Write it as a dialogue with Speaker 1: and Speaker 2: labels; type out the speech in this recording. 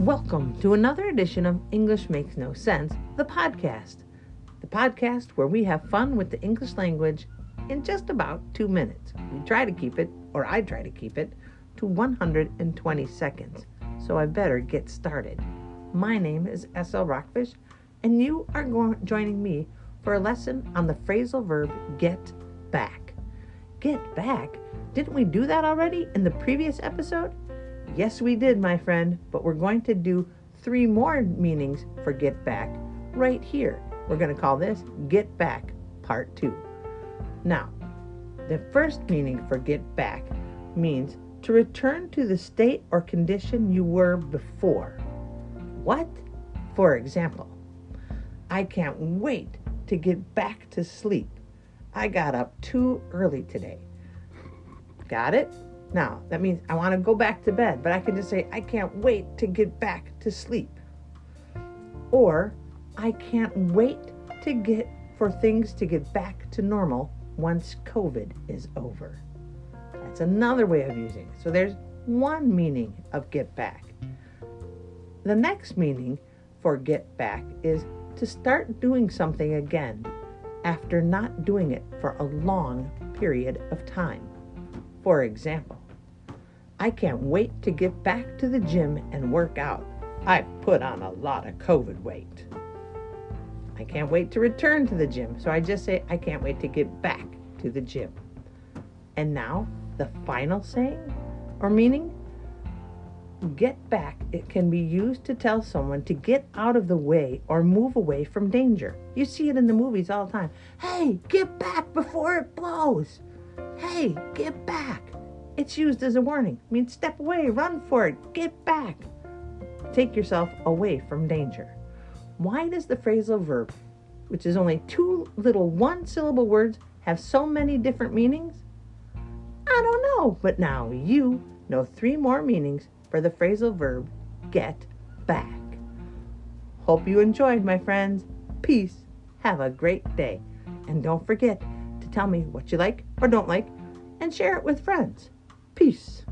Speaker 1: Welcome to another edition of English Makes No Sense, the podcast. The podcast where we have fun with the English language in just about two minutes. We try to keep it, or I try to keep it, to 120 seconds. So I better get started. My name is SL Rockfish, and you are go- joining me for a lesson on the phrasal verb get back. Get back? Didn't we do that already in the previous episode? Yes, we did, my friend, but we're going to do three more meanings for get back right here. We're going to call this get back part two. Now, the first meaning for get back means to return to the state or condition you were before. What? For example, I can't wait to get back to sleep. I got up too early today. Got it? Now, that means I want to go back to bed, but I can just say, I can't wait to get back to sleep. Or, I can't wait to get for things to get back to normal once COVID is over. That's another way of using it. So there's one meaning of get back. The next meaning for get back is to start doing something again after not doing it for a long period of time. For example, I can't wait to get back to the gym and work out. I've put on a lot of COVID weight. I can't wait to return to the gym, so I just say I can't wait to get back to the gym. And now, the final saying or meaning get back, it can be used to tell someone to get out of the way or move away from danger. You see it in the movies all the time. Hey, get back before it blows. Hey, get back. It's used as a warning. I mean, step away, run for it, get back. Take yourself away from danger. Why does the phrasal verb, which is only two little one syllable words, have so many different meanings? I don't know, but now you know three more meanings for the phrasal verb get back. Hope you enjoyed, my friends. Peace. Have a great day. And don't forget tell me what you like or don't like and share it with friends. Peace.